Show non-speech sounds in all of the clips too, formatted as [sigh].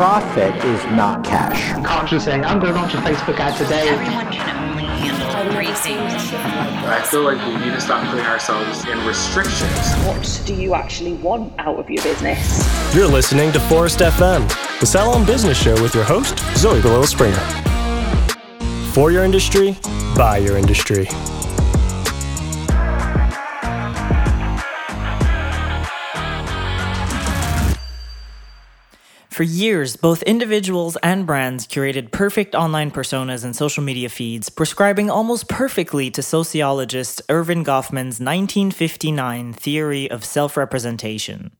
profit is not cash. can't just say, I'm going to launch a Facebook ad today. Everyone can only handle three things. I feel like we need to stop putting ourselves in restrictions. What do you actually want out of your business? You're listening to Forest FM, the Salon Business Show with your host, Zoe Galil Springer. For your industry, by your industry. For years, both individuals and brands curated perfect online personas and social media feeds, prescribing almost perfectly to sociologist Erving Goffman's 1959 theory of self representation.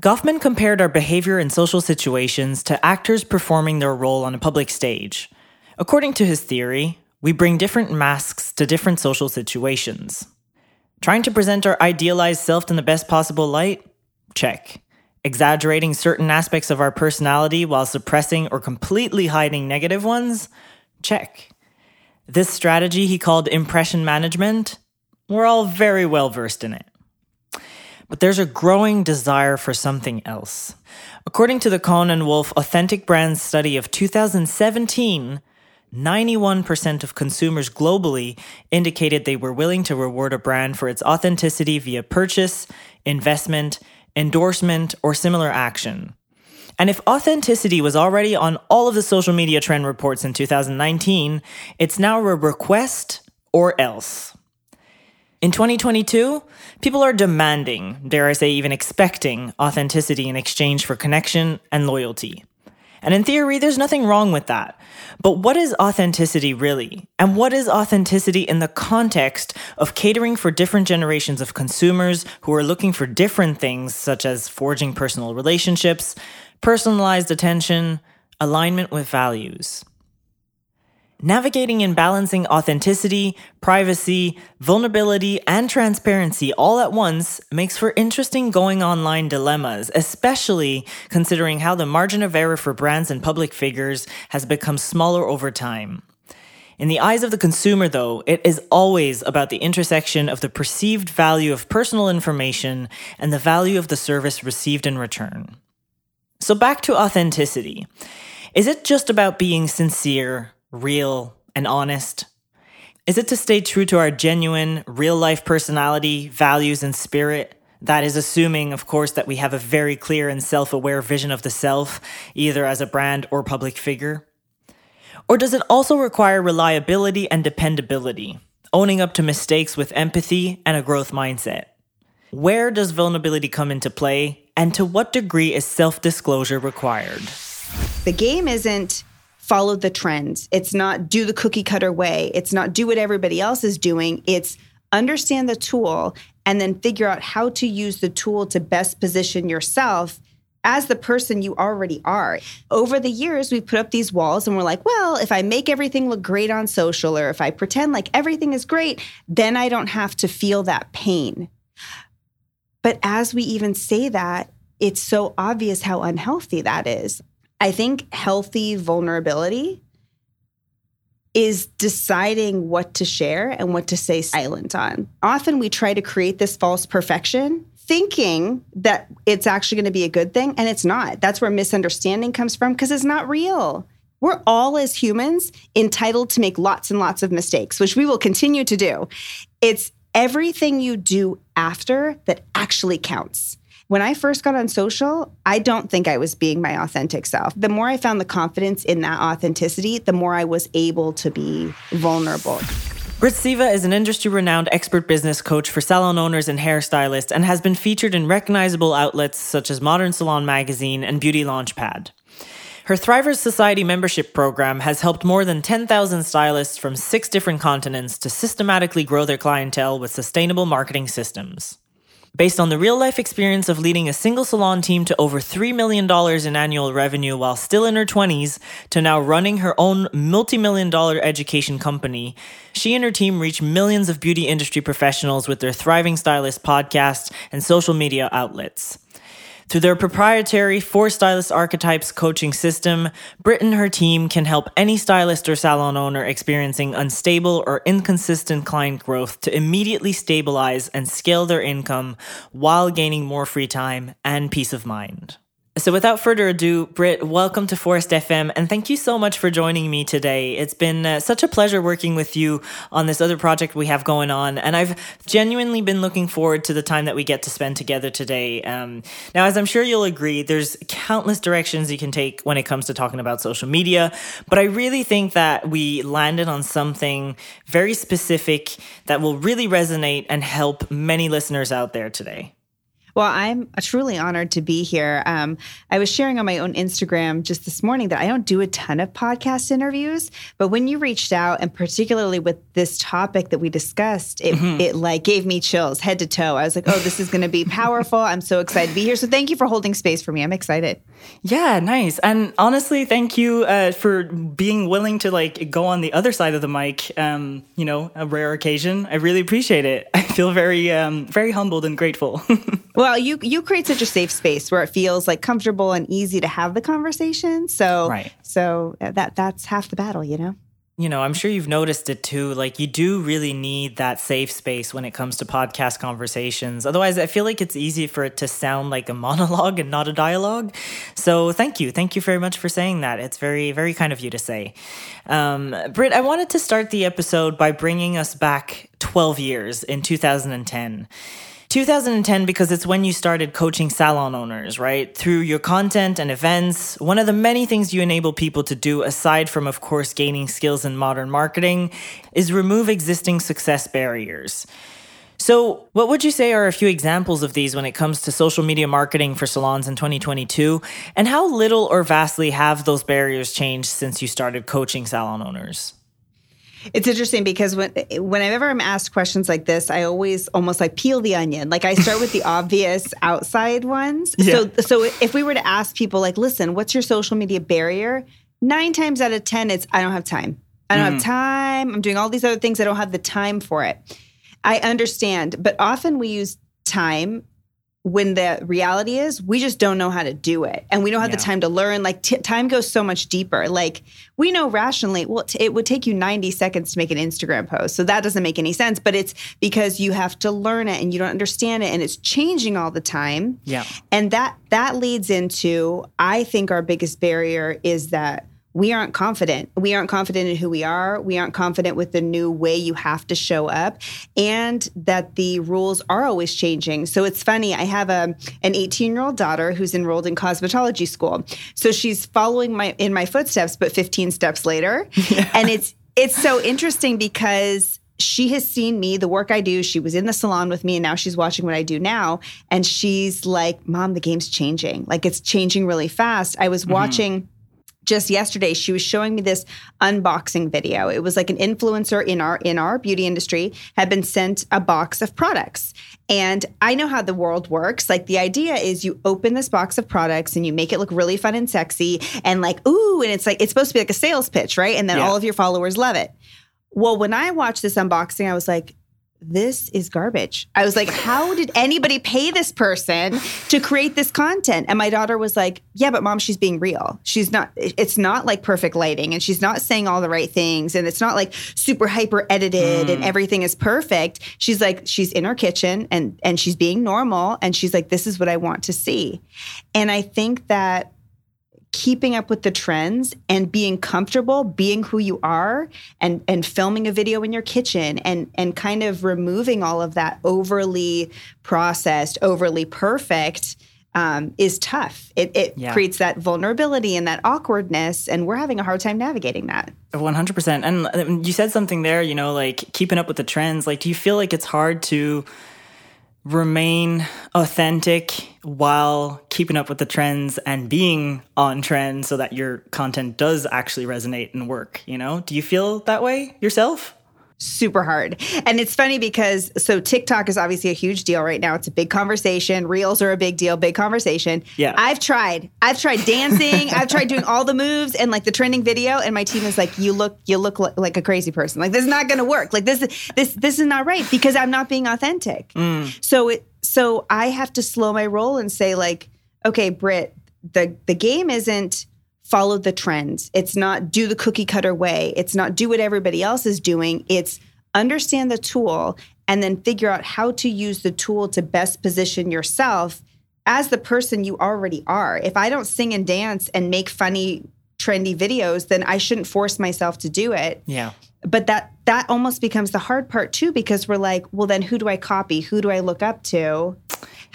Goffman compared our behavior in social situations to actors performing their role on a public stage. According to his theory, we bring different masks to different social situations. Trying to present our idealized self in the best possible light? Check exaggerating certain aspects of our personality while suppressing or completely hiding negative ones? Check. This strategy he called impression management? We're all very well versed in it. But there's a growing desire for something else. According to the Cohn and Wolfe Authentic Brands study of 2017, 91% of consumers globally indicated they were willing to reward a brand for its authenticity via purchase, investment, endorsement, or similar action. And if authenticity was already on all of the social media trend reports in 2019, it's now a request or else. In 2022, people are demanding, dare I say even expecting, authenticity in exchange for connection and loyalty. And in theory, there's nothing wrong with that. But what is authenticity really? And what is authenticity in the context of catering for different generations of consumers who are looking for different things, such as forging personal relationships, personalized attention, alignment with values? Navigating and balancing authenticity, privacy, vulnerability, and transparency all at once makes for interesting going online dilemmas, especially considering how the margin of error for brands and public figures has become smaller over time. In the eyes of the consumer, though, it is always about the intersection of the perceived value of personal information and the value of the service received in return. So, back to authenticity. Is it just about being sincere, real, and honest? Is it to stay true to our genuine, real life personality, values, and spirit? That is assuming, of course, that we have a very clear and self aware vision of the self, either as a brand or public figure. Or does it also require reliability and dependability, owning up to mistakes with empathy and a growth mindset? Where does vulnerability come into play, and to what degree is self disclosure required? The game isn't follow the trends. It's not do the cookie cutter way. It's not do what everybody else is doing. It's understand the tool and then figure out how to use the tool to best position yourself as the person you already are. Over the years, we put up these walls and we're like, well, if I make everything look great on social or if I pretend like everything is great, then I don't have to feel that pain. But as we even say that, it's so obvious how unhealthy that is. I think healthy vulnerability is deciding what to share and what to say silent on. Often we try to create this false perfection thinking that it's actually going to be a good thing and it's not. That's where misunderstanding comes from because it's not real. We're all as humans entitled to make lots and lots of mistakes, which we will continue to do. It's everything you do after that actually counts. When I first got on social, I don't think I was being my authentic self. The more I found the confidence in that authenticity, the more I was able to be vulnerable. Britt Seva is an industry renowned expert business coach for salon owners and hairstylists and has been featured in recognizable outlets such as Modern Salon Magazine and Beauty Launchpad. Her Thrivers Society membership program has helped more than 10,000 stylists from six different continents to systematically grow their clientele with sustainable marketing systems. Based on the real life experience of leading a single salon team to over $3 million in annual revenue while still in her 20s to now running her own multi million dollar education company, she and her team reach millions of beauty industry professionals with their Thriving Stylist podcast and social media outlets. Through their proprietary four stylist archetypes coaching system, Britt and her team can help any stylist or salon owner experiencing unstable or inconsistent client growth to immediately stabilize and scale their income while gaining more free time and peace of mind. So, without further ado, Britt, welcome to Forest FM, and thank you so much for joining me today. It's been uh, such a pleasure working with you on this other project we have going on, and I've genuinely been looking forward to the time that we get to spend together today. Um, now, as I'm sure you'll agree, there's countless directions you can take when it comes to talking about social media, but I really think that we landed on something very specific that will really resonate and help many listeners out there today. Well, I'm truly honored to be here. Um, I was sharing on my own Instagram just this morning that I don't do a ton of podcast interviews, but when you reached out, and particularly with this topic that we discussed, it, mm-hmm. it like gave me chills head to toe. I was like, oh, this is going to be [laughs] powerful. I'm so excited to be here. So thank you for holding space for me. I'm excited. Yeah, nice. And honestly, thank you uh, for being willing to like go on the other side of the mic. Um, you know, a rare occasion. I really appreciate it. [laughs] I feel very, um, very humbled and grateful. [laughs] well, well, you you create such a safe space where it feels like comfortable and easy to have the conversation. So right. so uh, that that's half the battle, you know. You know, I'm sure you've noticed it too. Like, you do really need that safe space when it comes to podcast conversations. Otherwise, I feel like it's easy for it to sound like a [laughs] monologue and not a dialogue. So, thank you. Thank you very much for saying that. It's very, very kind of you to say. Um, Britt, I wanted to start the episode by bringing us back 12 years in 2010. 2010 because it's when you started coaching salon owners, right? Through your content and events, one of the many things you enable people to do, aside from, of course, gaining skills in modern marketing, is remove existing success barriers. So, what would you say are a few examples of these when it comes to social media marketing for salons in 2022? And how little or vastly have those barriers changed since you started coaching salon owners? It's interesting because when whenever I'm asked questions like this, I always almost like peel the onion. Like I start with the [laughs] obvious outside ones. Yeah. So so if we were to ask people like, listen, what's your social media barrier? Nine times out of ten, it's I don't have time. I don't mm. have time. I'm doing all these other things. I don't have the time for it. I understand, but often we use time when the reality is we just don't know how to do it. And we don't have yeah. the time to learn. Like t- time goes so much deeper. Like we know rationally well t- it would take you 90 seconds to make an instagram post. So that doesn't make any sense but it's because you have to learn it and you don't understand it and it's changing all the time. Yeah. And that that leads into i think our biggest barrier is that we aren't confident. We aren't confident in who we are. We aren't confident with the new way you have to show up and that the rules are always changing. So it's funny, I have a an 18-year-old daughter who's enrolled in cosmetology school. So she's following my in my footsteps but 15 steps later. Yeah. [laughs] And it's it's so interesting because she has seen me, the work I do. She was in the salon with me, and now she's watching what I do now. And she's like, Mom, the game's changing. Like it's changing really fast. I was mm-hmm. watching just yesterday she was showing me this unboxing video. It was like an influencer in our in our beauty industry had been sent a box of products. And i know how the world works. Like the idea is you open this box of products and you make it look really fun and sexy and like ooh and it's like it's supposed to be like a sales pitch right? And then yeah. all of your followers love it. Well when i watched this unboxing i was like this is garbage. I was like, how did anybody pay this person to create this content? And my daughter was like, yeah, but mom, she's being real. She's not, it's not like perfect lighting and she's not saying all the right things and it's not like super hyper edited mm. and everything is perfect. She's like, she's in her kitchen and, and she's being normal. And she's like, this is what I want to see. And I think that keeping up with the trends and being comfortable being who you are and and filming a video in your kitchen and and kind of removing all of that overly processed overly perfect um, is tough. It, it yeah. creates that vulnerability and that awkwardness, and we're having a hard time navigating that. 100%. And um, you said something there, you know, like keeping up with the trends. Like, do you feel like it's hard to remain authentic while keeping up with the trends and being on trend so that your content does actually resonate and work, you know? Do you feel that way yourself? Super hard. And it's funny because so TikTok is obviously a huge deal right now. It's a big conversation. Reels are a big deal, big conversation. Yeah. I've tried. I've tried dancing. I've tried doing all the moves and like the trending video and my team is like you look you look like a crazy person. Like this is not going to work. Like this is this this is not right because I'm not being authentic. Mm. So it so I have to slow my roll and say like okay, Britt, the the game isn't follow the trends. It's not do the cookie cutter way. It's not do what everybody else is doing. It's understand the tool and then figure out how to use the tool to best position yourself as the person you already are. If I don't sing and dance and make funny, trendy videos, then I shouldn't force myself to do it. Yeah. But that that almost becomes the hard part too, because we're like, well, then who do I copy? Who do I look up to?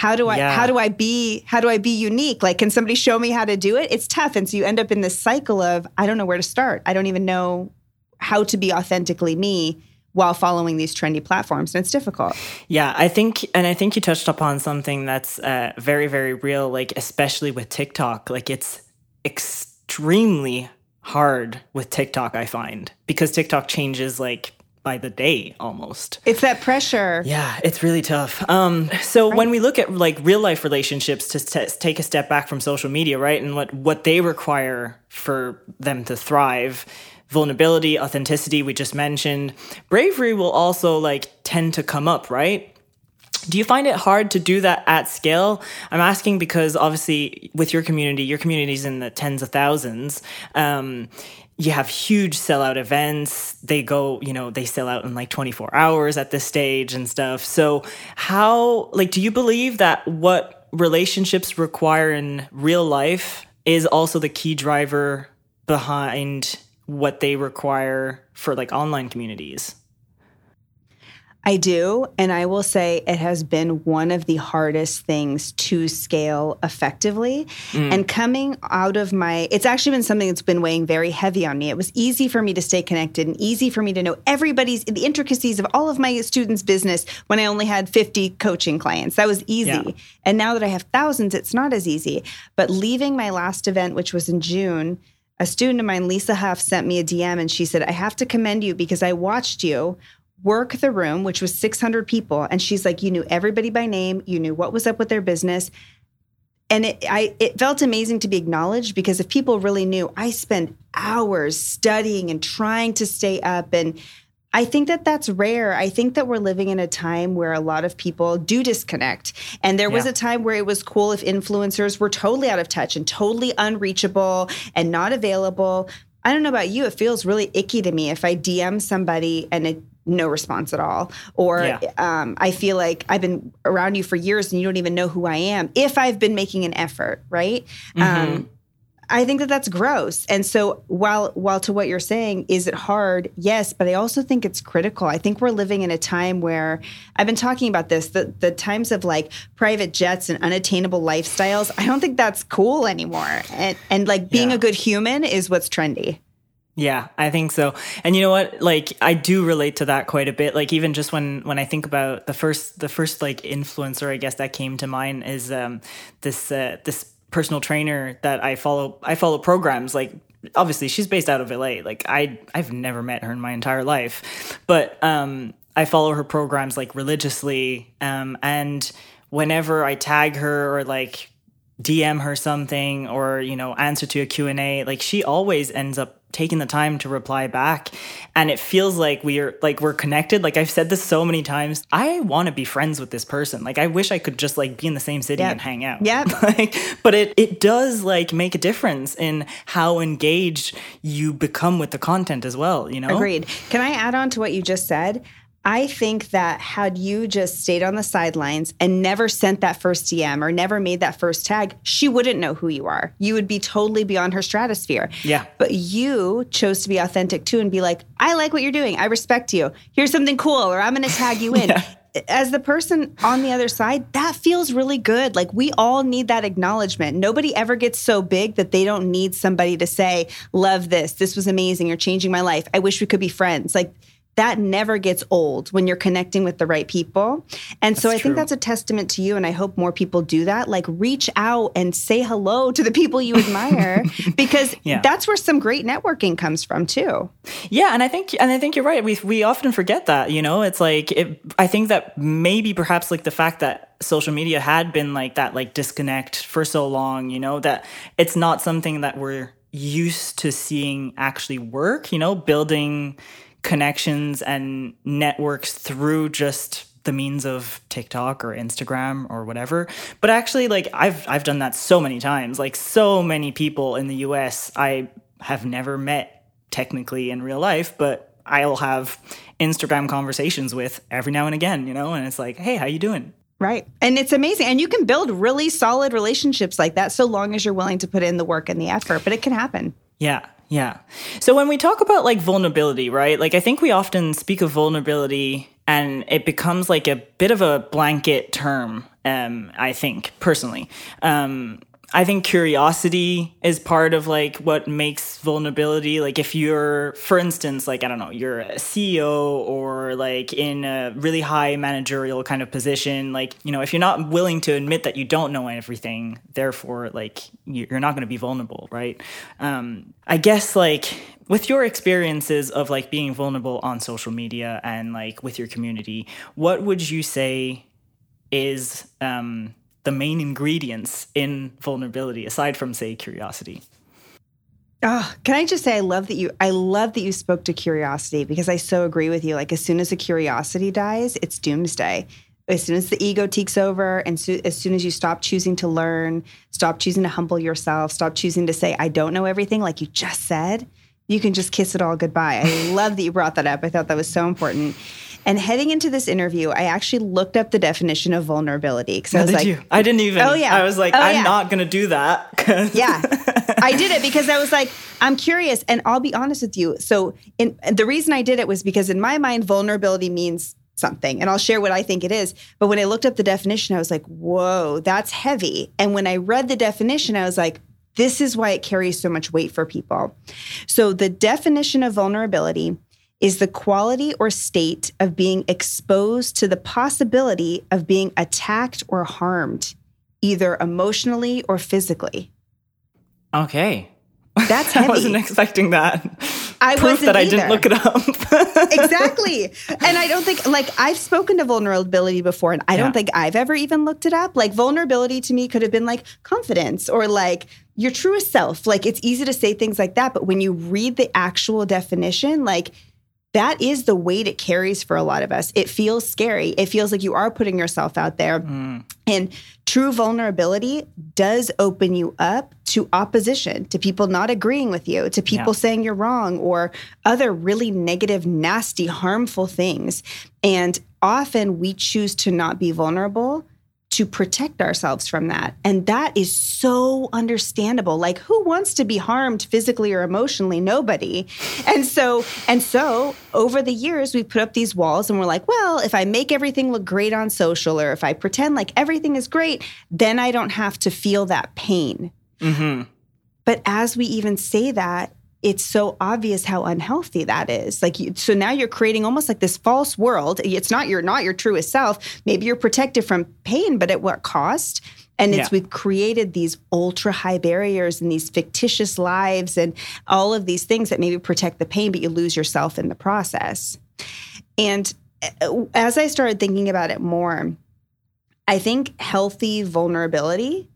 How do I Yeah. how do I be how do I be unique? Like, can somebody show me how to do it? It's tough, and so you end up in this cycle of I don't know where to start. I don't even know how to be authentically me while following these trendy platforms, and it's difficult. Yeah, I think, and I think you touched upon something that's uh, very, very real, like, especially with TikTok. Like, it's extremely hard with TikTok, I find, because TikTok changes like by the day almost. It's that pressure. Yeah, it's really tough. Um, so when we look at like real life relationships, to t- take a step back from social media, right, and what what they require for them to thrive, vulnerability, authenticity, we just mentioned, bravery will also like tend to come up, right? Do you find it hard to do that at scale? I'm asking because obviously with your community, your community is in the tens of thousands. Um, you have huge sellout events. They go, you know, they sell out in like 24 hours at this stage and stuff. So, how, like, do you believe that what relationships require in real life is also the key driver behind what they require for like online communities? I do. And I will say it has been one of the hardest things to scale effectively. Mm. And coming out of my, it's actually been something that's been weighing very heavy on me. It was easy for me to stay connected and easy for me to know everybody's, the intricacies of all of my students' business when I only had 50 coaching clients. That was easy. Yeah. And now that I have thousands, it's not as easy. But leaving my last event, which was in June, a student of mine, Lisa Huff, sent me a DM and she said, I have to commend you because I watched you work the room, which was 600 people. And she's like, You knew everybody by name, you knew what was up with their business. And it, I, it felt amazing to be acknowledged because if people really knew, I spend hours studying and trying to stay up. And I think that that's rare. I think that we're living in a time where a lot of people do disconnect. And there was Yeah. a time where it was cool if influencers were totally out of touch and totally unreachable and not available. I don't know about you. It feels really icky to me if I DM somebody and it, no response at all. Or Yeah. um, I feel like I've been around you for years and you don't even know who I am if I've been making an effort, right? Um, I think that that's gross. And so while while to what you're saying, is it hard? Yes, but I also think it's critical. I think we're living in a time where I've been talking about this, the the times of like private jets and unattainable lifestyles. I don't think that's cool anymore. And and like being Yeah. a good human is what's trendy. Yeah, I think so. And you know what? Like I do relate to that quite a bit. Like even just when when I think about the first the first like influencer I guess that came to mind is um this uh, this personal trainer that I follow I follow programs like obviously she's based out of LA. Like I I've never met her in my entire life. But um I follow her programs like religiously um and whenever I tag her or like DM her something or you know answer to a Q&A like she always ends up taking the time to reply back. And it feels like we're like we're connected. Like I've said this so many times. I want to be friends with this person. Like I wish I could just like be in the same city Yep. and hang out. Yeah. [laughs] Like but it it does like make a difference in how engaged you become with the content as well you know? Agreed. Can I add on to what you just said? I think that had you just stayed on the sidelines and never sent that first DM or never made that first tag, she wouldn't know who you are. You would be totally beyond her stratosphere. Yeah. But you chose to be authentic too and be like, I like what you're doing. I respect you. Here's something cool, or I'm going to tag you in. [laughs] As the person on the other side, that feels really good. Like we all need that acknowledgement. Nobody ever gets so big that they don't need somebody to say, Love this. This was amazing. You're changing my life. I wish we could be friends. Like that never gets old when you're connecting with the right people. And so I true. think that's a testament to you. And I hope more people do that. Like reach out and say hello to the people you admire [laughs] because Yeah. that's where some great networking comes from too. Yeah, and I think and I think you're right. We we often forget that, you know. It's like it, I think that maybe perhaps like the fact that social media had been like that like disconnect for so long, you know, that it's not something that we're used to seeing actually work, you know, building connections and networks through just the means of TikTok or Instagram or whatever. But actually like I've I've done that so many times. Like so many people in the US I have never met technically in real life, but I'll have Instagram conversations with every now and again, you know, and it's like, "Hey, how you doing?" Right. And it's amazing. And you can build really solid relationships like that so long as you're willing to put in the work and the effort, but it can happen. Yeah. Yeah. So when we talk about like vulnerability, right? Like I think we often speak of vulnerability and it becomes like a bit of a blanket term, um, I think, personally. Um, I think curiosity is part of like what makes vulnerability. Like if you're, for instance, like I don't know, you're a CEO or like in a really high managerial kind of position. Like you know, if you're not willing to admit that you don't know everything, therefore, like you're not going to be vulnerable, right? Um, I guess like with your experiences of like being vulnerable on social media and like with your community, what would you say is um, the main ingredients in vulnerability aside from say curiosity Oh, can I just say I love that you I love that you spoke to curiosity because I so agree with you. Like as soon as the curiosity dies, it's doomsday. As soon as the ego takes over, and so, as soon as you stop choosing to learn, stop choosing to humble yourself, stop choosing to say I don't know everything, like you just said, you can just kiss it all goodbye. I love that you brought that up. I thought that was so important. And heading into this interview, I actually looked up the definition of vulnerability because I was did like, you? I didn't even. Oh yeah. I was like, oh, I'm yeah. not gonna do that. yeah, [laughs] I did it because I was like, I'm curious, and I'll be honest with you. So, in, the reason I did it was because in my mind, vulnerability means something, and I'll share what I think it is. But when I looked up the definition, I was like, whoa, that's heavy. And when I read the definition, I was like, this is why it carries so much weight for people. So, the definition of vulnerability is the quality or state of being exposed to the possibility of being attacked or harmed, either emotionally or physically. okay. That's [laughs] I wasn't expecting that. I Proof wasn't that I either. didn't look it up. [laughs] exactly. And I don't think, like, I've spoken to vulnerability before, and I Yeah. don't think I've ever even looked it up. Like, vulnerability to me could have been like confidence or like your truest self. Like, it's easy to say things like that. But when you read the actual definition, like, that is the weight it carries for a lot of us. It feels scary. It feels like you are putting yourself out there. Mm. And true vulnerability does open you up to opposition, to people not agreeing with you, to people Yeah. saying you're wrong, or other really negative, nasty, harmful things. And often we choose to not be vulnerable to protect ourselves from that. And that is so understandable. Like who wants to be harmed physically or emotionally? Nobody. And so and so over the years we put up these walls and we're like, well, if I make everything look great on social or if I pretend like everything is great, then I don't have to feel that pain. Mm-hmm. But as we even say that, it's so obvious how unhealthy that is. Like, you, so now you're creating almost like this false world. It's not your not your truest self. Maybe you're protected from pain, but at what cost? And it's Yeah. we've created these ultra high barriers and these fictitious lives and all of these things that maybe protect the pain, but you lose yourself in the process. And uh, as I started thinking about it more, I think healthy vulnerability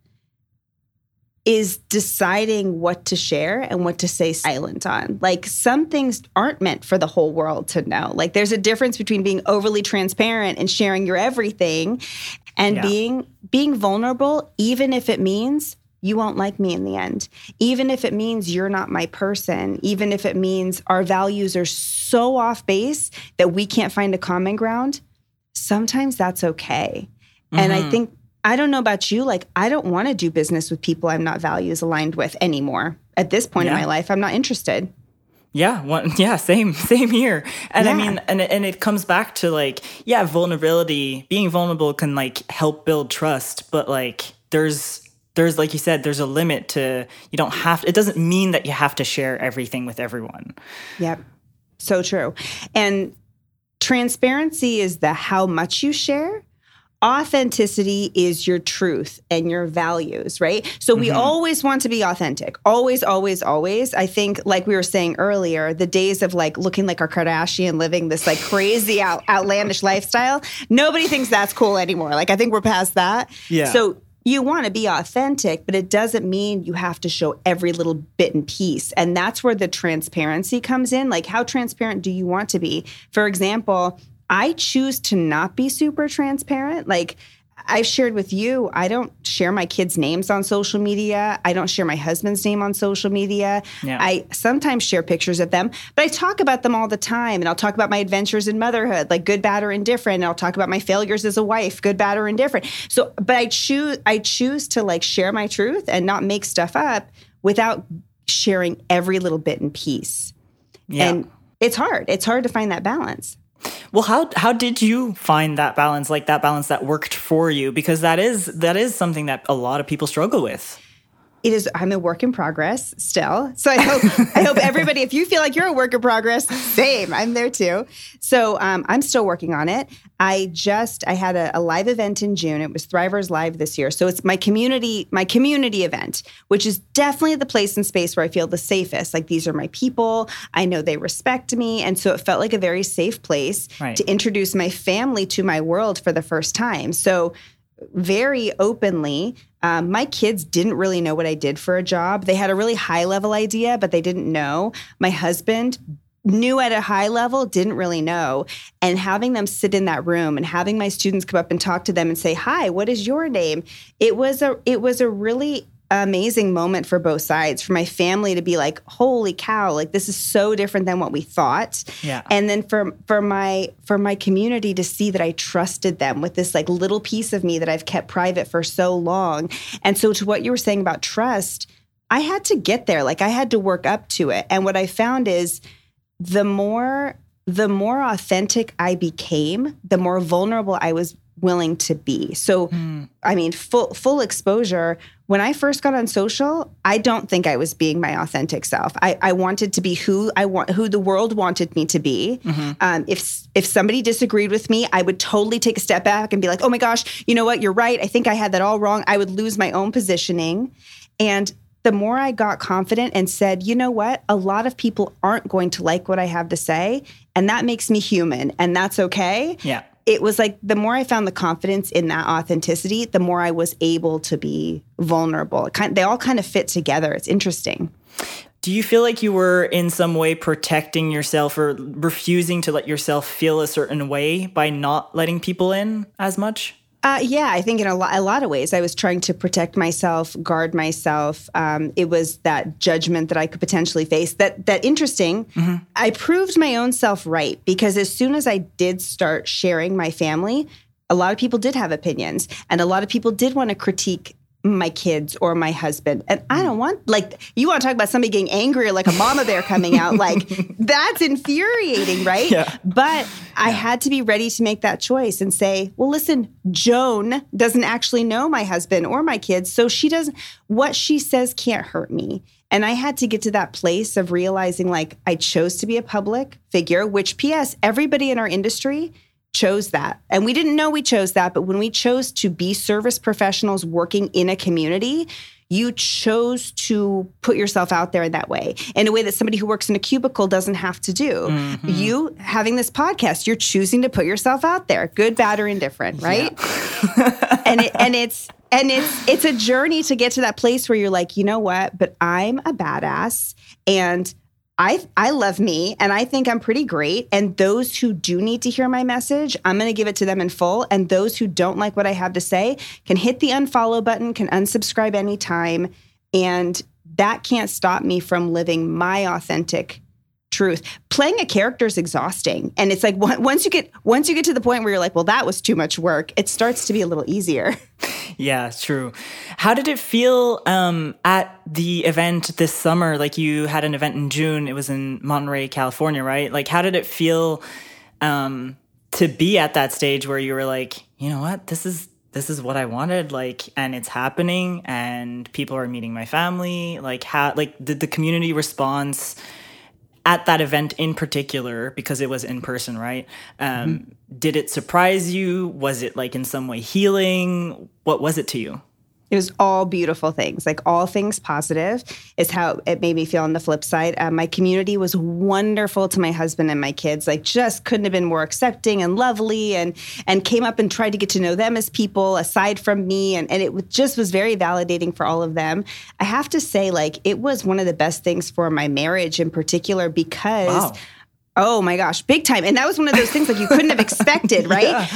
is deciding what to share and what to say silent on. Like some things aren't meant for the whole world to know. Like there's a difference between being overly transparent and sharing your everything and Yeah. being being vulnerable even if it means you won't like me in the end. Even if it means you're not my person, even if it means our values are so off base that we can't find a common ground, sometimes that's okay. And I mm-hmm. think I don't know about you, like I don't want to do business with people I'm not values aligned with anymore. At this point in my life, I'm not interested. Yeah, one, [laughs] yeah, same, same here. And I mean, and and it comes back to like, yeah, vulnerability. Being vulnerable can like help build trust, but like, there's there's like you said, there's a limit to. You don't have. It doesn't mean that you have to share everything with everyone. Yep. So true. And transparency is the how much you share. Authenticity is your truth and your values, right? So we mm-hmm. always want to be authentic. Always, always, always. I think, like we were saying earlier, the days of like looking like our Kardashian, living this like crazy out, outlandish lifestyle, nobody thinks that's cool anymore. Like I think we're past that. Yeah. So you want to be authentic, but it doesn't mean you have to show every little bit and piece. And that's where the transparency comes in. Like, how transparent do you want to be? For example, I choose to not be super transparent. Like, I've shared with you, I don't share my kids' names on social media. I don't share my husband's name on social media. Yeah. I sometimes share pictures of them, but I talk about them all the time. And I'll talk about my adventures in motherhood, like good, bad, or indifferent. And I'll talk about my failures as a wife, good, bad, or indifferent. So, but I choose, I choose to like share my truth and not make stuff up without sharing every little bit and piece. Yeah. And it's hard. It's hard to find that balance. Well, how how did you find that balance, like that balance that worked for you? Because that is that is something that a lot of people struggle with. It is i'm a work in progress still. So i hope i hope [laughs] everybody if you feel like you're a work in progress same i'm there too. So um, i'm still working on it. I just i had a, a live event in june. It was thrivers live this year. So it's my community my community event which is definitely the place and space where i feel the safest. Like these are my people. I know they respect me. And so it felt like a very safe place Right. to introduce my family to my world for the first time. So very openly. Um, my kids didn't really know what I did for a job. They had a really high level idea, but they didn't know. My husband knew at a high level, didn't really know. And having them sit in that room and having my students come up and talk to them and say, "Hi, what is your name?" It was a it was a really amazing moment for both sides for my family to be like holy cow like this is so different than what we thought Yeah. and then for for my for my community to see that I trusted them with this like little piece of me that I've kept private for so long. And so to what you were saying about trust, I had to get there. Like I had to work up to it. And what I found is the more the more authentic I became, the more vulnerable I was willing to be. So I mean full full exposure. When I first got on social, I don't think I was being my authentic self. I, I wanted to be who I want who the world wanted me to be. Um, if if somebody disagreed with me, I would totally take a step back and be like, "Oh my gosh, you know what? You're right. I think I had that all wrong." I would lose my own positioning, and the more I got confident and said, "You know what? A lot of people aren't going to like what I have to say, and that makes me human, and that's okay." Yeah. It was like the more I found the confidence in that authenticity, the more I was able to be vulnerable. Kind, they all kind of fit together. It's interesting. Do you feel like you were in some way protecting yourself or refusing to let yourself feel a certain way by not letting people in as much? Uh, yeah, I think in a, lo- a lot of ways, I was trying to protect myself, guard myself. Um, it was that judgment that I could potentially face. That that interesting. I proved my own self right because as soon as I did start sharing my family, a lot of people did have opinions, and a lot of people did want to critique my kids or my husband. And I don't want like you want to talk about somebody getting angry or like a mama bear coming out. [laughs] Like that's infuriating, right? Yeah. But I had to be ready to make that choice and say, well, listen, Joan doesn't actually know my husband or my kids. So she doesn't, what she says can't hurt me. And I had to get to that place of realizing like I chose to be a public figure, which, P.S., everybody in our industry chose that. And we didn't know we chose that, but when we chose to be service professionals working in a community, you chose to put yourself out there in that way, in a way that somebody who works in a cubicle doesn't have to do. Mm-hmm. You having this podcast, you're choosing to put yourself out there, good, bad, or indifferent, right? [laughs] and it, and it's and it's it's a journey to get to that place where you're like, you know what? But I'm a badass, and I I love me, and I think I'm pretty great. And those who do need to hear my message, I'm going to give it to them in full. And those who don't like what I have to say can hit the unfollow button, can unsubscribe anytime, and that can't stop me from living my authentic truth. Playing a character is exhausting, and it's like once you get once you get to the point where you're like, well, that was too much work. It starts to be a little easier. [laughs] Yeah, true. How did it feel um, at the event this summer? Like you had an event in June. It was in Monterey, California, right? Like, how did it feel um, to be at that stage where you were like, you know what, this is this is what I wanted, like, and it's happening, and people are meeting my family. Like, how, like, did the community response? At that event in particular because it was in person right? Um, did it surprise you? Was it like in some way healing? What was it to you It was all beautiful things, like all things positive is how it made me feel on the flip side. Uh, my community was wonderful to my husband and my kids, like just couldn't have been more accepting and lovely and and came up and tried to get to know them as people aside from me. And, and it just was very validating for all of them. I have to say, like, it was one of the best things for my marriage in particular because Wow. Oh my gosh, big time. And that was one of those things like you couldn't have [laughs] expected, right? Yeah.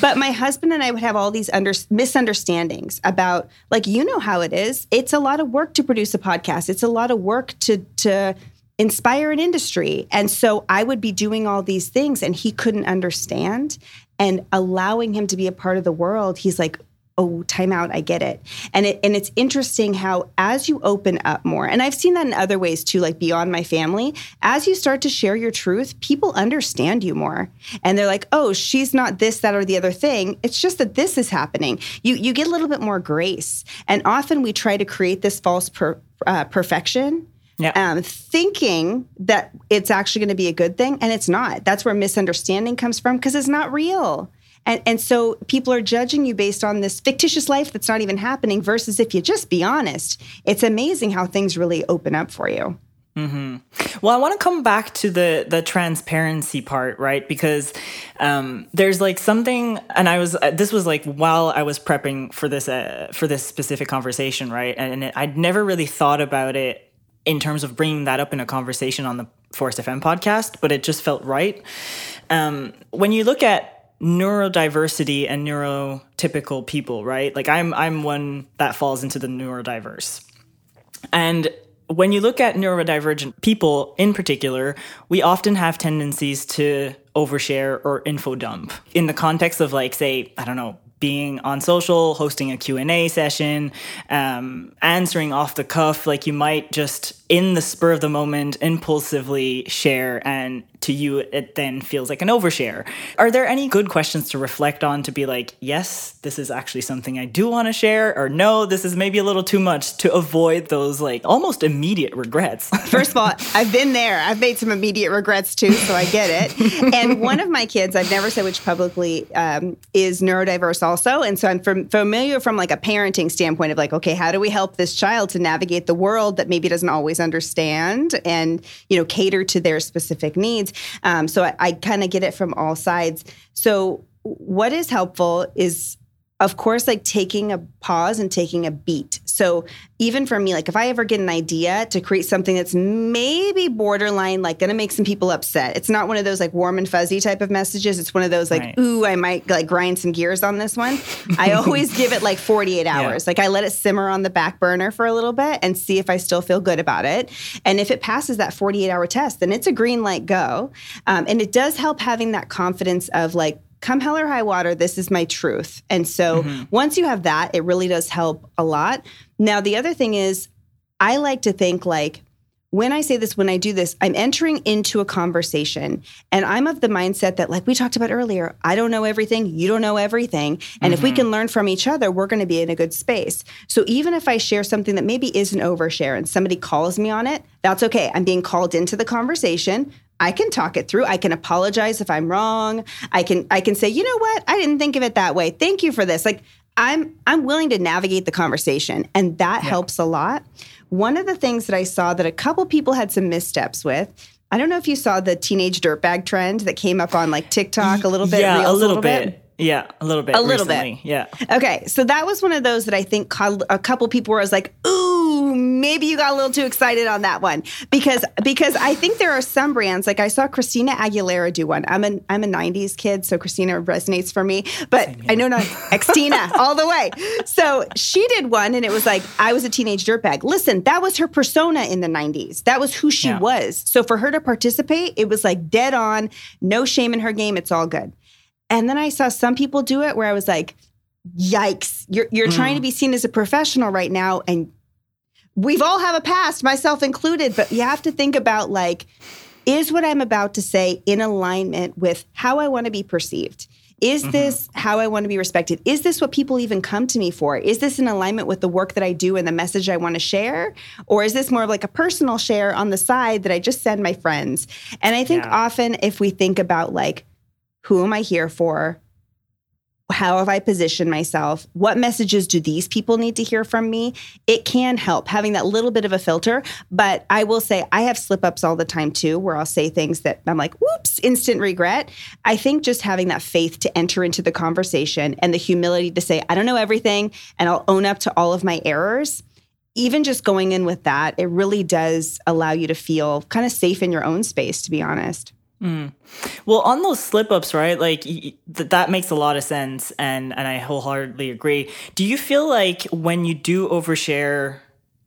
But my husband and I would have all these under, misunderstandings about like you know how it is. It's a lot of work to produce a podcast. It's a lot of work to to inspire an industry. And so I would be doing all these things and he couldn't understand and allowing him to be a part of the world. He's like, oh timeout i get it and it and it's interesting how as you open up more and i've seen that in other ways too like beyond my family as you start to share your truth people understand you more and they're like oh she's not this that or the other thing it's just that this is happening you you get a little bit more grace and often we try to create this false per, uh, perfection yeah. Um, thinking that it's actually going to be a good thing, and it's not. That's where misunderstanding comes from because it's not real. And, and so people are judging you based on this fictitious life that's not even happening versus if you just be honest. It's amazing how things really open up for you. Mm-hmm. Well, I want to come back to the the transparency part, right? Because um, there's like something, and I was uh, this was like while I was prepping for this uh, for this specific conversation, right? And, and it, I'd never really thought about it in terms of bringing that up in a conversation on the Force FM podcast, but it just felt right. Um, when you look at neurodiversity and neurotypical people, right? Like I'm I'm one that falls into the neurodiverse. And when you look at neurodivergent people in particular, we often have tendencies to overshare or info dump in the context of like say, I don't know, being on social, hosting a Q&A session, um, answering off the cuff, like you might just in the spur of the moment impulsively share and to you it then feels like an overshare. Are there any good questions to reflect on to be like yes this is actually something i do want to share or no this is maybe a little too much to avoid those like almost immediate regrets? [laughs] First of all i've been there. I've made some immediate regrets too so i get it. And one of my kids i've never said which publicly um, is neurodiverse also and so i'm from, familiar from like a parenting standpoint of like okay how do we help this child to navigate the world that maybe doesn't always understand and you know cater to their specific needs? Um, so i, I kind of get it from all sides. So what is helpful is of course, like taking a pause and taking a beat. So even for me, like if I ever get an idea to create something that's maybe borderline, like gonna make some people upset, it's not one of those like warm and fuzzy type of messages. It's one of those like, right. ooh, I might like grind some gears on this one. I [laughs] always give it like 48 hours. Yeah. Like I let it simmer on the back burner for a little bit and see if I still feel good about it. And if it passes that 48 hour test, then it's a green light go. Um, and it does help having that confidence of like, come hell or high water, this is my truth. And so mm-hmm. once you have that, it really does help a lot. Now, the other thing is, I like to think like, when I say this, when I do this, I'm entering into a conversation and I'm of the mindset that, like we talked about earlier, I don't know everything, you don't know everything. And mm-hmm. if we mm-hmm. can learn from each other, we're going to be in a good space. So even if I share something that maybe is an overshare and somebody calls me on it, that's okay. I'm being called into the conversation. I can talk it through. I can apologize if I'm wrong. I can I can say, "You know what? I didn't think of it that way. Thank you for this." Like I'm I'm willing to navigate the conversation and that yeah. helps a lot. One of the things that I saw that a couple people had some missteps with I don't know if you saw the teenage dirtbag trend that came up on like TikTok a little bit. Yeah, a little, a little bit. bit. Yeah, a little bit. A little recently. bit. Yeah. Okay, so that was one of those that I think called, a couple people were I was like, "Ooh, maybe you got a little too excited on that one," because because I think there are some brands like I saw Christina Aguilera do one. I'm a I'm a '90s kid, so Christina resonates for me. But I know not [laughs] Xtina all the way. So she did one, and it was like I was a teenage dirtbag. Listen, that was her persona in the '90s. That was who she yeah. was. So for her to participate, it was like dead on, no shame in her game. It's all good. And then I saw some people do it where I was like, yikes, you're, you're mm. trying to be seen as a professional right now. And we've all have a past, myself included, but you have to think about like, is what I'm about to say in alignment with how I want to be perceived? Is mm-hmm. this how I want to be respected? Is this what people even come to me for? Is this in alignment with the work that I do and the message I want to share? Or is this more of like a personal share on the side that I just send my friends? And I think yeah. often if we think about like, who am I here for? How have I positioned myself? What messages do these people need to hear from me? It can help having that little bit of a filter. But I will say, I have slip ups all the time too, where I'll say things that I'm like, whoops, instant regret. I think just having that faith to enter into the conversation and the humility to say, I don't know everything, and I'll own up to all of my errors even just going in with that, it really does allow you to feel kind of safe in your own space, to be honest. Mm. Well, on those slip ups, right? Like th- that makes a lot of sense, and and I wholeheartedly agree. Do you feel like when you do overshare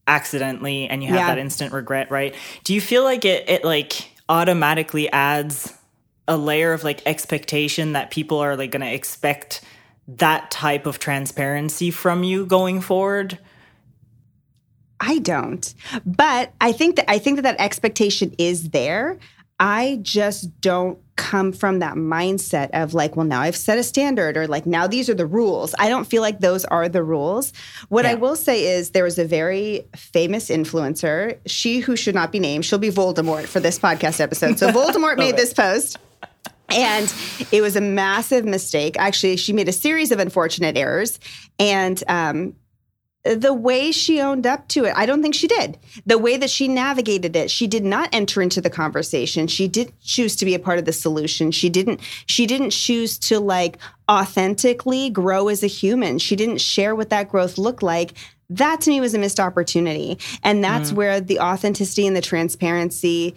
accidentally and you have Yeah. that instant regret, right? Do you feel like it it like automatically adds a layer of like expectation that people are like going to expect that type of transparency from you going forward? I don't. But I think that I think that that expectation is there. I just don't come from that mindset of like, well, now I've set a standard or like now these are the rules. I don't feel like those are the rules. What I will say is there was a very famous influencer, she who should not be named. She'll be Voldemort for this podcast episode. So [laughs] Voldemort made this post. And it was a massive mistake. Actually, she made a series of unfortunate errors. And um, the way she owned up to it, I don't think she did. The way that she navigated it, she did not enter into the conversation. She didn't choose to be a part of the solution. She didn't she didn't choose to like authentically grow as a human. She didn't share what that growth looked like. That to me was a missed opportunity. And that's mm. where the authenticity and the transparency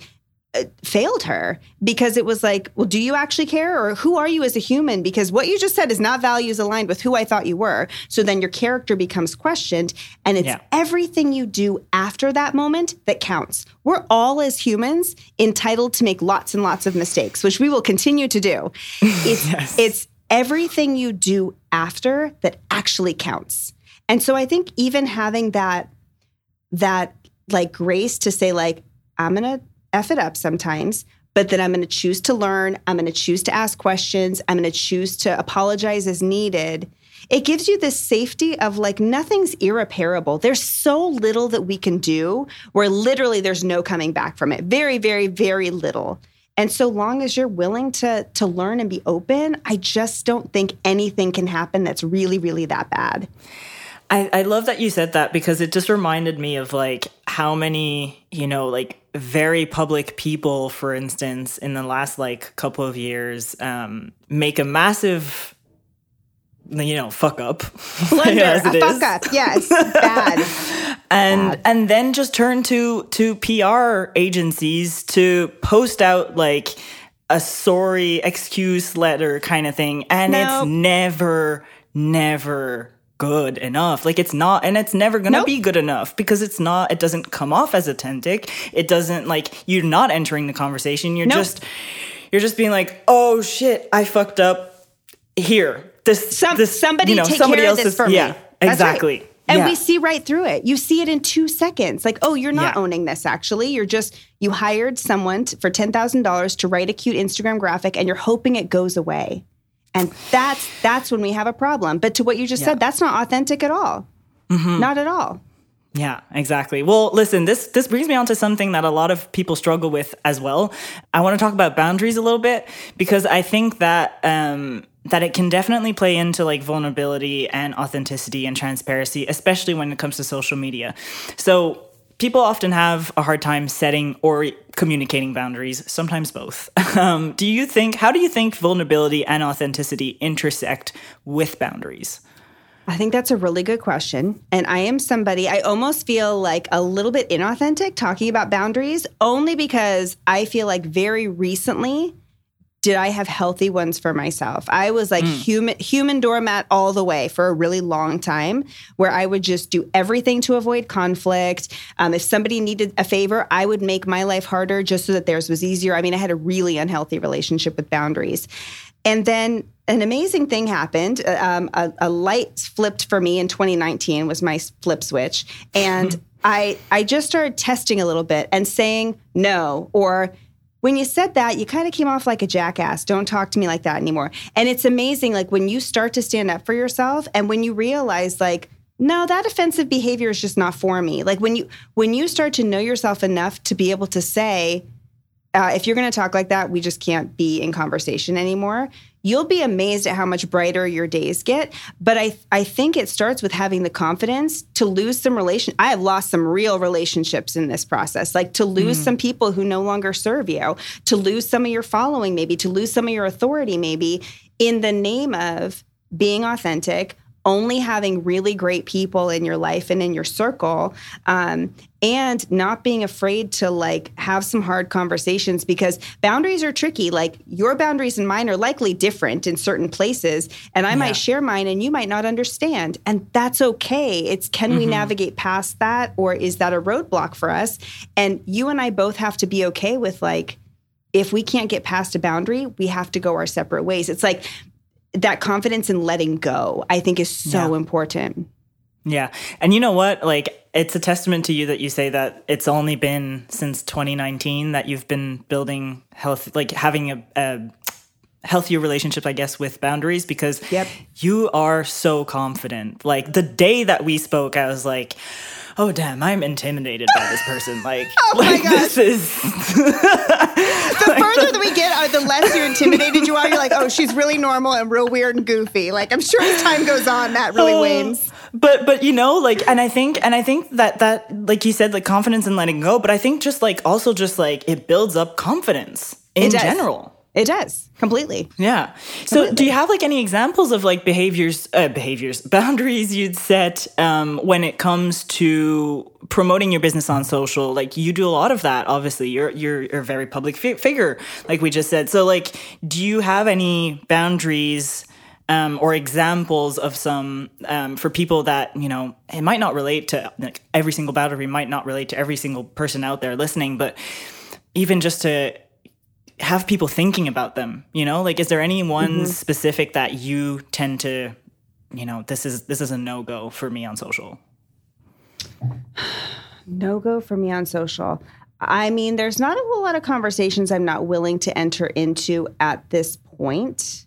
Uh, failed her because it was like, well, do you actually care or who are you as a human? Because what you just said is not values aligned with who I thought you were. So then your character becomes questioned and it's Yeah. everything you do after that moment that counts. We're all as humans entitled to make lots and lots of mistakes, which we will continue to do. [laughs] It's it's everything you do after that actually counts. And so I think even having that that like grace to say like i'm gonna f it up sometimes but then i'm gonna choose to learn i'm gonna choose to ask questions i'm gonna choose to apologize as needed. It gives you this safety of like nothing's irreparable. There's so little that we can do where literally there's no coming back from it. Very very very little. And so long as you're willing to to learn and be open i just don't think anything can happen that's really really that bad. I, I love that you said that because it just reminded me of like how many, you know, like very public people, for instance, in the last like couple of years, um, make a massive, you know, fuck up. [laughs] Blunder, [laughs] a fuck is. up yes [laughs] bad and and then just turn to to PR agencies to post out like a sorry excuse letter kind of thing and Nope. it's never never good enough like it's not and it's never gonna Nope. be good enough because it's not it doesn't come off as authentic it doesn't like you're not entering the conversation you're Nope. just you're just being like oh shit i fucked up here this Some, this somebody you know, take somebody care of else this is- for me. yeah That's right. exactly And Yeah. we see right through it. You see it in two seconds. Like, oh, you're not Yeah. owning this actually. You're just, you hired someone t- for $10,000 to write a cute Instagram graphic and you're hoping it goes away. And that's that's when we have a problem. But to what you just Yeah. Mm-hmm. said, that's not authentic at all. Not at all. Yeah, exactly. Well, listen, this this brings me on to something that a lot of people struggle with as well. I want to talk about boundaries a little bit because I think that um that it can definitely play into like vulnerability and authenticity and transparency, especially when it comes to social media. So, people often have a hard time setting or communicating boundaries, sometimes both. [laughs] Um, do you think how do you think vulnerability and authenticity intersect with boundaries? I think that's a really good question. And I am somebody, I almost feel like a little bit inauthentic talking about boundaries, only because I feel like very recently did I have healthy ones for myself. I was like human human doormat all the way for a really long time where I would just do everything to avoid conflict. Um, if somebody needed a favor, I would make my life harder just so that theirs was easier. I mean, I had a really unhealthy relationship with boundaries. And then an amazing thing happened. Uh, Um, a, a light flipped for me in 2019 was my flip switch, and [laughs] I I just started testing a little bit and saying no or. When you said that, you kind of came off like a jackass. Don't talk to me like that anymore. And it's amazing, like when you start to stand up for yourself, and when you realize, like, no, that offensive behavior is just not for me. Like when you when you start to know yourself enough to be able to say, uh, if you're going to talk like that, we just can't be in conversation anymore. You'll be amazed at how much brighter your days get. But I, I think it starts with having the confidence to lose some relation. I have lost some real relationships in this process, like to lose mm. some people who no longer serve you, to lose some of your following, maybe to lose some of your authority, maybe in the name of being authentic, only having really great people in your life and in your circle um, and not being afraid to like have some hard conversations because boundaries are tricky. Like your boundaries and mine are likely different in certain places and i Yeah. might share mine and you might not understand and that's okay. It's can we navigate past that or is that a roadblock for us? And you and i both have to be okay with like if we can't get past a boundary we have to go our separate ways. It's like that confidence in letting go i think is so Yeah. important Yeah. And you know what? Like, it's a testament to you that you say that it's only been since 2019 that you've been building health, like having a, a healthier relationship, I guess, with boundaries because Yep. you are so confident. Like, the day that we spoke, I was like, oh, damn, I'm intimidated by this person. [laughs] Like, Oh my like this is. [laughs] the further that we get, uh, the less you're intimidated you are. You're like, oh, she's really normal and real weird and goofy. Like, I'm sure as time goes on, that really Oh. wanes. but but you know like and i think and i think that that like you said like confidence in letting go but i think just like also just like it builds up confidence in general It does completely. yeah. So do you have like any examples of like behaviors uh, behaviors [laughs] boundaries you'd set um, when it comes to promoting your business on social? Like you do a lot of that obviously. You're you're, you're a very public fi- figure like we just said. So like do you have any boundaries um, or examples of some um, for people that you know it might not relate to like every single boundary might not relate to every single person out there listening but even just to have people thinking about them you know like is there any one specific that you tend to you know this is this is a no-go for me on social No go for me on social. I mean, there's not a whole lot of conversations I'm not willing to enter into at this point.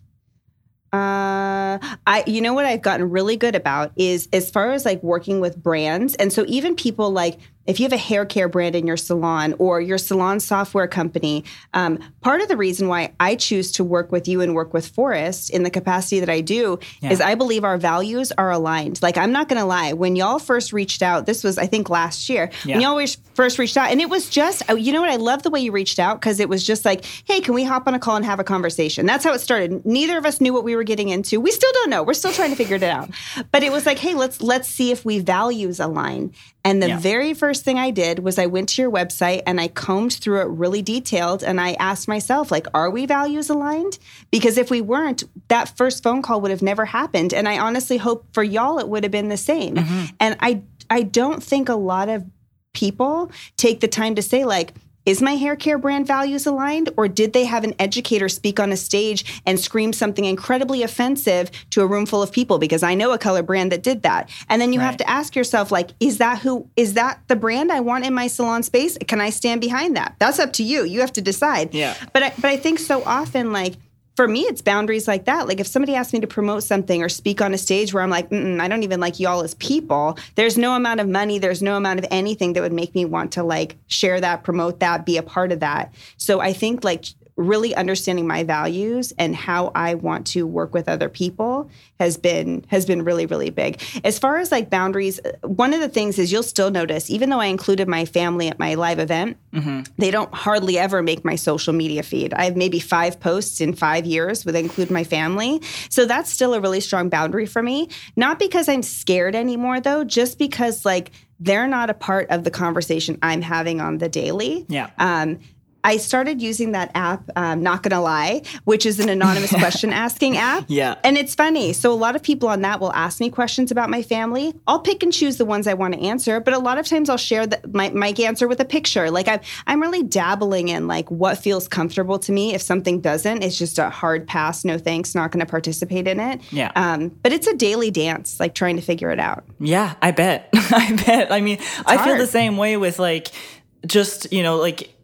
Uh, I, you know what I've gotten really good about is as far as like working with brands, and so even people like if you have a hair care brand in your salon or your salon software company, um, part of the reason why I choose to work with you and work with Phorest in the capacity that I do is I believe our values are aligned. Like I'm not going to lie, when y'all first reached out, this was I think last year Yeah. when y'all first reached out, and it was just oh, you know what I love the way you reached out because it was just like, hey, can we hop on a call and have a conversation? That's how it started. Neither of us knew what we were getting into. We still don't know. We're still trying to figure it out. But it was like, hey, let's let's see if we values align. And the Yeah. very first thing I did was I went to your website and I combed through it really detailed and I asked myself, like, are we values aligned? Because if we weren't, that first phone call would have never happened. And I honestly hope for y'all it would have been the same. Mm-hmm. And I I don't think a lot of people take the time to say, like, is my hair care brand values aligned? Or did they have an educator speak on a stage and scream something incredibly offensive to a room full of people? Because I know a color brand that did that. And then you have to ask yourself, like, is that who is that the brand I want in my salon space? Can I stand behind that? That's up to you. You have to decide. Yeah. But I, but I think so often, like, for me, it's boundaries like that. Like if somebody asks me to promote something or speak on a stage where I'm like, I don't even like y'all as people. There's no amount of money, there's no amount of anything that would make me want to like share that, promote that, be a part of that. So I think like really understanding my values and how I want to work with other people has been has been really really big. As far as like boundaries, one of the things is you'll still notice even though I included my family at my live event, they don't hardly ever make my social media feed. I have maybe 5 posts in 5 years with include my family. So that's still a really strong boundary for me, not because I'm scared anymore though, just because like they're not a part of the conversation I'm having on the daily. Yeah. Um, I started using that app, um, not gonna lie, which is an anonymous [laughs] question asking app. Yeah. And it's funny. So a lot of people on that will ask me questions about my family. I'll pick and choose the ones I want to answer, but a lot of times I'll share the, my, my answer with a picture. Like I'm, I'm really dabbling in like what feels comfortable to me. If something doesn't, it's just a hard pass. No thanks. Not going to participate in it. Yeah. Um, but it's a daily dance, like trying to figure it out. Yeah, I bet. [laughs] I bet. I mean, I feel the same way with like just, you know, like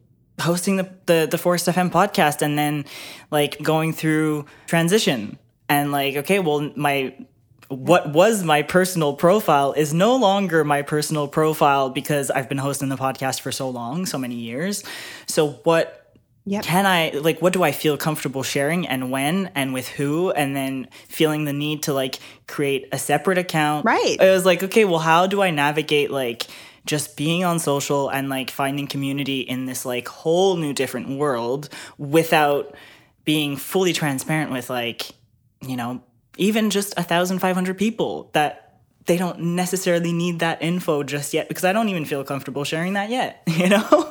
hosting the, the the Phorest FM podcast and then like going through transition and like, okay, well my what was my personal profile is no longer my personal profile because I've been hosting the podcast for so long, so many years. So what Yep. can I like what do I feel comfortable sharing and when and with who and then feeling the need to like create a separate account. Right. It was like, okay, well how do I navigate like just being on social and like finding community in this like whole new different world without being fully transparent with like, you know, even just 1,500 people that they don't necessarily need that info just yet because I don't even feel comfortable sharing that yet, [laughs] you know?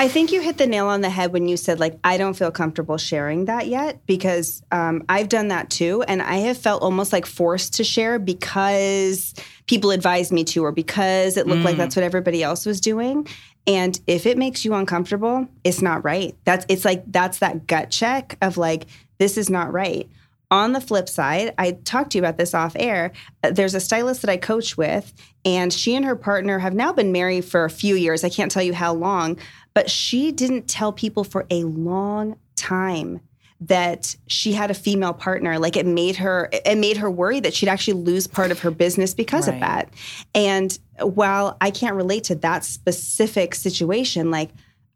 I think you hit the nail on the head when you said, like, I don't feel comfortable sharing that yet because um, I've done that too. And I have felt almost like forced to share because people advised me to or because it looked mm. like that's what everybody else was doing. And if it makes you uncomfortable, it's not right. That's it's like that's that gut check of like, this is not right. On the flip side, I talked to you about this off air. Uh, there's a stylist that I coach with, and she and her partner have now been married for a few years. I can't tell you how long, but she didn't tell people for a long time that she had a female partner like it made her it made her worry that she'd actually lose part of her business because right. of that and while i can't relate to that specific situation like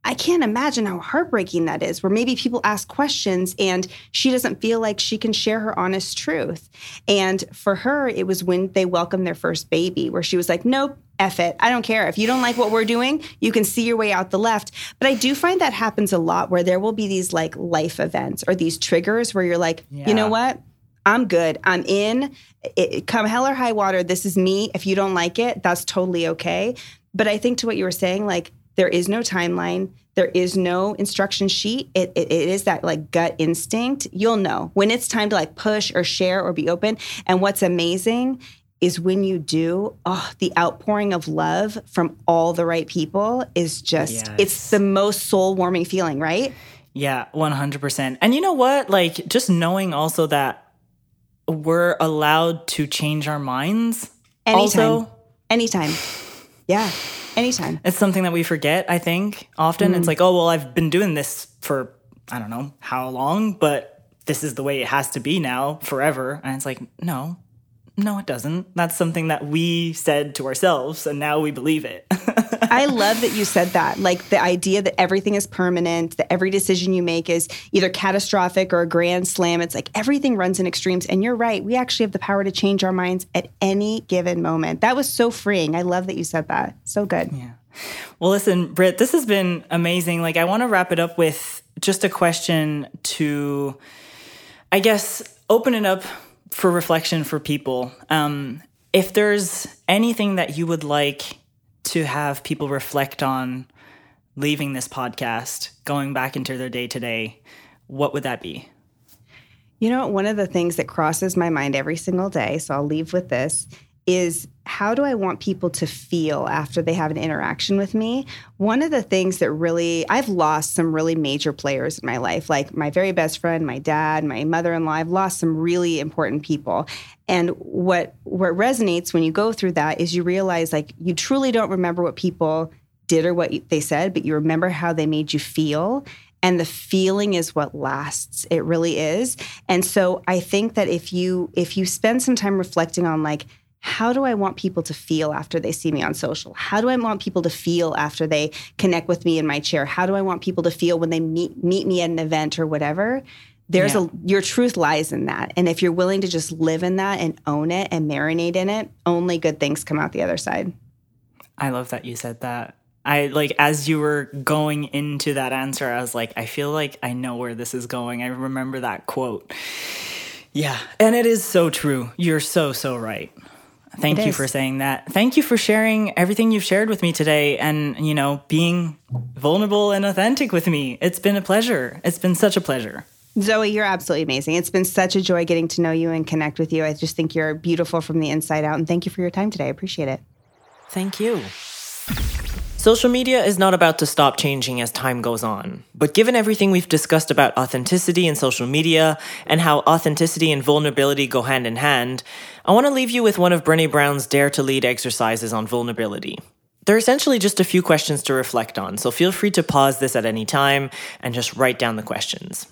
I can't imagine how heartbreaking that is, where maybe people ask questions and she doesn't feel like she can share her honest truth. And for her, it was when they welcomed their first baby, where she was like, nope, F it. I don't care. If you don't like what we're doing, you can see your way out the left. But I do find that happens a lot where there will be these like life events or these triggers where you're like, yeah. you know what? I'm good. I'm in. It, come hell or high water, this is me. If you don't like it, that's totally okay. But I think to what you were saying, like, there is no timeline. There is no instruction sheet. It, it, it is that like gut instinct. You'll know when it's time to like push or share or be open. And what's amazing is when you do, oh, the outpouring of love from all the right people is just, yes. it's the most soul warming feeling, right? Yeah, 100%. And you know what? Like, just knowing also that we're allowed to change our minds. Anytime. Also, anytime. Yeah. Anytime. It's something that we forget, I think. Often mm. it's like, oh, well, I've been doing this for, I don't know how long, but this is the way it has to be now forever. And it's like, no, no, it doesn't. That's something that we said to ourselves, and now we believe it. I [laughs] love that you said that. Like the idea that everything is permanent, that every decision you make is either catastrophic or a grand slam. It's like everything runs in extremes. And you're right. We actually have the power to change our minds at any given moment. That was so freeing. I love that you said that. So good. Yeah. Well, listen, Britt, this has been amazing. Like, I want to wrap it up with just a question to, I guess, open it up for reflection for people. Um, if there's anything that you would like to have people reflect on leaving this podcast, going back into their day to day, what would that be? You know, one of the things that crosses my mind every single day, so I'll leave with this, is how do I want people to feel after they have an interaction with me? One of the things that really, I've lost some really major players in my life, like my very best friend, my dad, my mother in law. I've lost some really important people. And what, what resonates when you go through that is you realize like you truly don't remember what people did or what they said, but you remember how they made you feel and the feeling is what lasts it really is and so i think that if you if you spend some time reflecting on like how do I want people to feel after they see me on social? How do I want people to feel after they connect with me in my chair? How do I want people to feel when they meet meet me at an event or whatever? There's yeah. a your truth lies in that. And if you're willing to just live in that and own it and marinate in it, only good things come out the other side. I love that you said that. I like as you were going into that answer, I was like, I feel like I know where this is going. I remember that quote. Yeah, and it is so true. You're so so right. Thank it you is. for saying that. Thank you for sharing everything you've shared with me today and, you know, being vulnerable and authentic with me. It's been a pleasure. It's been such a pleasure. Zoe, you're absolutely amazing. It's been such a joy getting to know you and connect with you. I just think you're beautiful from the inside out. And thank you for your time today. I appreciate it. Thank you. Social media is not about to stop changing as time goes on. But given everything we've discussed about authenticity in social media and how authenticity and vulnerability go hand in hand, I want to leave you with one of Brene Brown's Dare to Lead exercises on vulnerability. They're essentially just a few questions to reflect on, so feel free to pause this at any time and just write down the questions.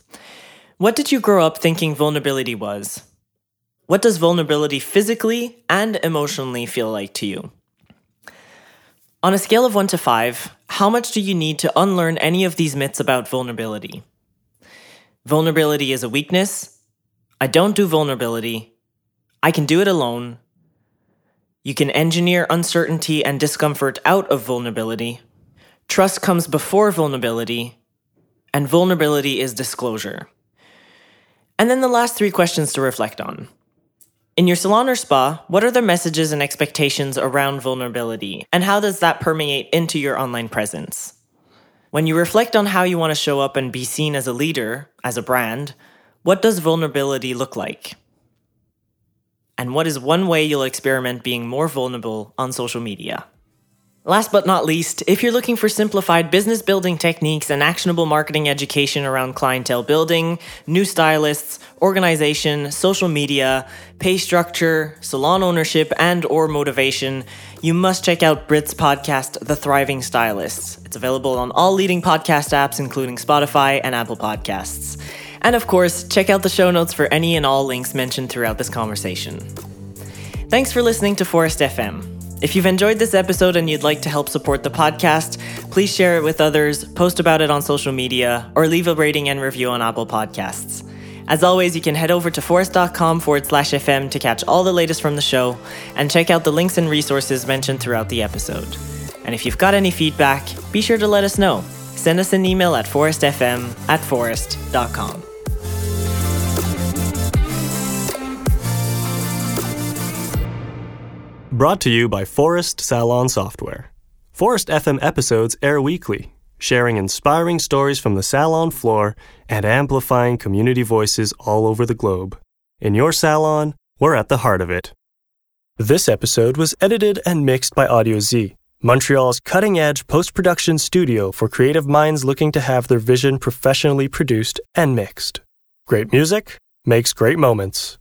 What did you grow up thinking vulnerability was? What does vulnerability physically and emotionally feel like to you? On a scale of 1 to 5, how much do you need to unlearn any of these myths about vulnerability? Vulnerability is a weakness. I don't do vulnerability. I can do it alone. You can engineer uncertainty and discomfort out of vulnerability. Trust comes before vulnerability. And vulnerability is disclosure. And then the last three questions to reflect on. In your salon or spa, what are the messages and expectations around vulnerability, and how does that permeate into your online presence? When you reflect on how you want to show up and be seen as a leader, as a brand, what does vulnerability look like? And what is one way you'll experiment being more vulnerable on social media? Last but not least, if you're looking for simplified business building techniques and actionable marketing education around clientele building, new stylists, organization, social media, pay structure, salon ownership, and or motivation, you must check out Britt's podcast The Thriving Stylists. It's available on all leading podcast apps including Spotify and Apple Podcasts. And of course, check out the show notes for any and all links mentioned throughout this conversation. Thanks for listening to Phorest FM. If you've enjoyed this episode and you'd like to help support the podcast, please share it with others, post about it on social media, or leave a rating and review on Apple Podcasts. As always, you can head over to phorest.com forward slash FM to catch all the latest from the show and check out the links and resources mentioned throughout the episode. And if you've got any feedback, be sure to let us know. Send us an email at phorestfm at phorest.com. Brought to you by Phorest Salon Software. Phorest FM episodes air weekly, sharing inspiring stories from the salon floor and amplifying community voices all over the globe. In your salon, we're at the heart of it. This episode was edited and mixed by Audio Z, Montreal's cutting edge post production studio for creative minds looking to have their vision professionally produced and mixed. Great music makes great moments.